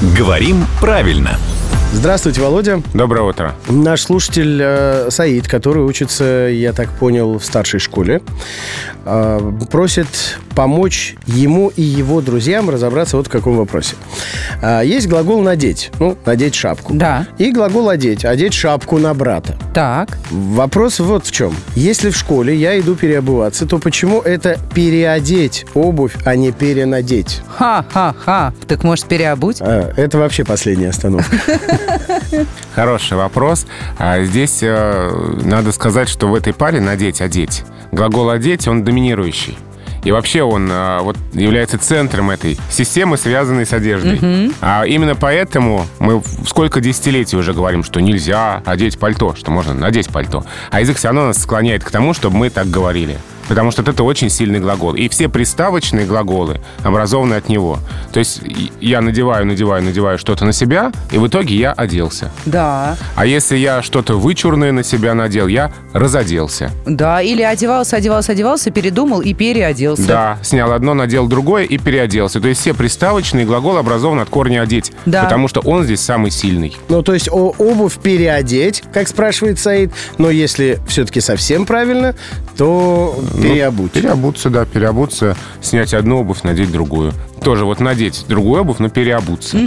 Говорим правильно. Здравствуйте, Володя. Доброе утро. Наш слушатель э, Саид, который учится, я так понял, в старшей школе, э, просит помочь ему и его друзьям разобраться вот в каком вопросе. А, есть глагол «надеть», ну, надеть шапку. Да. И глагол «одеть», одеть шапку на брата. Так. Вопрос вот в чем. Если в школе я иду переобуваться, то почему это переодеть обувь, а не перенадеть? Ха-ха-ха. Так может переобуть? А, это вообще последняя остановка. Хороший вопрос. А здесь э, надо сказать, что в этой паре надеть, одеть. Глагол одеть, он доминирующий. И вообще он а, вот является центром этой системы, связанной с одеждой. А именно поэтому мы сколько десятилетий уже говорим, что нельзя одеть пальто, что можно надеть пальто. А язык все равно нас склоняет к тому, чтобы мы так говорили. Потому что это очень сильный глагол. И все приставочные глаголы образованы от него. То есть я надеваю, надеваю, надеваю что-то на себя, и в итоге я оделся. Да. А если я что-то вычурное на себя надел, я разоделся. Да, или одевался, одевался, одевался, передумал и переоделся. Да, снял одно, надел другое и переоделся. То есть все приставочные глаголы образованы от корня «одеть». Да. Потому что он здесь самый сильный. Ну, то есть о- обувь переодеть, как спрашивает Саид. Но если все-таки совсем правильно, то переобуть. Ну, переобуться, да, переобуться, снять одну обувь, надеть другую. Тоже вот надеть другую обувь, но переобуться.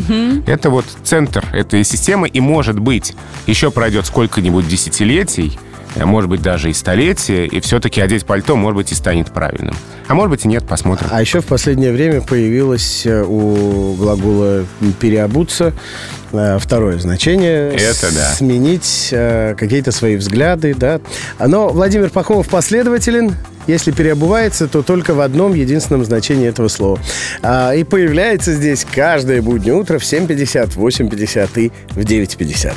Это вот центр этой системы, и может быть, еще пройдет сколько-нибудь десятилетий, а может быть, даже и столетия, и все-таки одеть пальто, может быть, и станет правильным. А может быть, и нет, посмотрим. А еще в последнее время появилось э, у глагола «переобуться» э, второе значение. Это да. Сменить э, какие-то свои взгляды, да. Но Владимир Пахомов последователен. Если переобувается, то только в одном единственном значении этого слова. А, и появляется здесь каждое буднее утро в 7.50, в 8.50 и в 9.50.